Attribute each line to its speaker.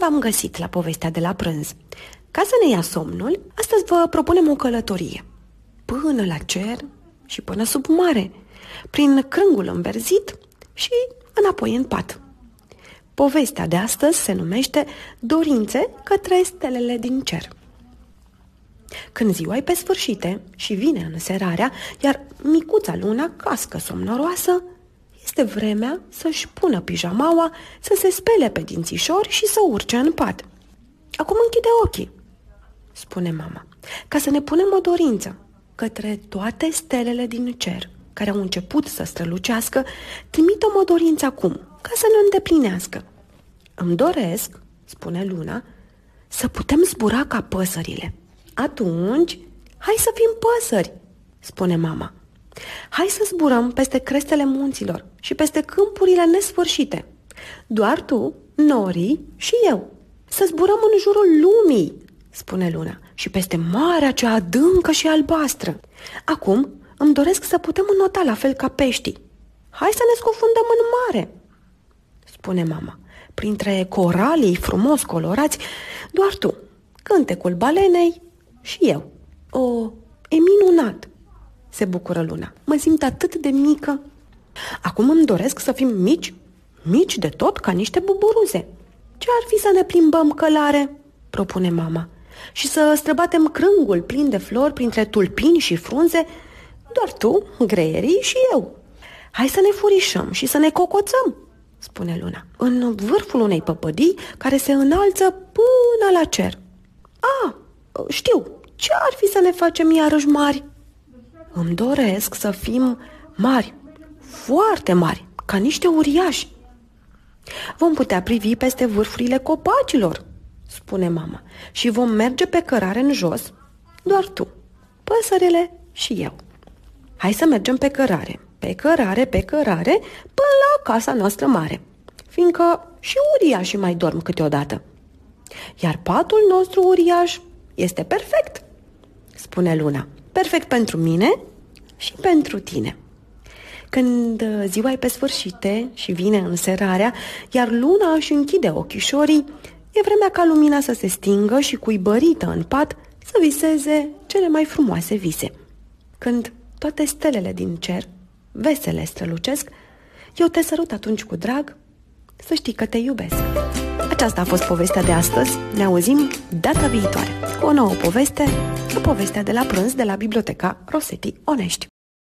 Speaker 1: v-am găsit la povestea de la prânz. Ca să ne ia somnul, astăzi vă propunem o călătorie. Până la cer și până sub mare, prin crângul înverzit și înapoi în pat. Povestea de astăzi se numește Dorințe către stelele din cer. Când ziua e pe sfârșite și vine înserarea, iar micuța luna cască somnoroasă, este vremea să-și pună pijamaua, să se spele pe dințișori și să urce în pat. Acum închide ochii, spune mama, ca să ne punem o dorință către toate stelele din cer care au început să strălucească, trimită o dorință acum, ca să ne îndeplinească. Îmi doresc, spune luna, să putem zbura ca păsările. Atunci, hai să fim păsări, spune mama. Hai să zburăm peste crestele munților și peste câmpurile nesfârșite. Doar tu, norii și eu. Să zburăm în jurul lumii, spune luna, și peste marea cea adâncă și albastră. Acum îmi doresc să putem înota la fel ca peștii. Hai să ne scufundăm în mare, spune mama. Printre coralii frumos colorați, doar tu, cântecul balenei și eu. O, e minunat, se bucură luna. Mă simt atât de mică. Acum îmi doresc să fim mici, mici de tot ca niște buburuze. Ce ar fi să ne plimbăm călare? propune mama. Și să străbatem crângul plin de flori printre tulpini și frunze, doar tu, greierii și eu. Hai să ne furișăm și să ne cocoțăm, spune luna, în vârful unei păpădii care se înalță până la cer. A, știu, ce ar fi să ne facem iarăși mari? Îmi doresc să fim mari, foarte mari, ca niște uriași. Vom putea privi peste vârfurile copacilor, spune mama, și vom merge pe cărare în jos, doar tu, păsările și eu. Hai să mergem pe cărare, pe cărare, pe cărare, până la casa noastră mare, fiindcă și uriașii mai dorm câteodată. Iar patul nostru uriaș este perfect, spune Luna. Perfect pentru mine și pentru tine. Când uh, ziua e pe sfârșite și vine înserarea, iar luna își închide ochișorii, e vremea ca lumina să se stingă și cuibărită în pat să viseze cele mai frumoase vise. Când toate stelele din cer, vesele strălucesc, eu te sărut atunci cu drag, să știi că te iubesc. Aceasta a fost povestea de astăzi. Ne auzim data viitoare cu o nouă poveste, o povestea de la prânz de la Biblioteca Rosetti Onești.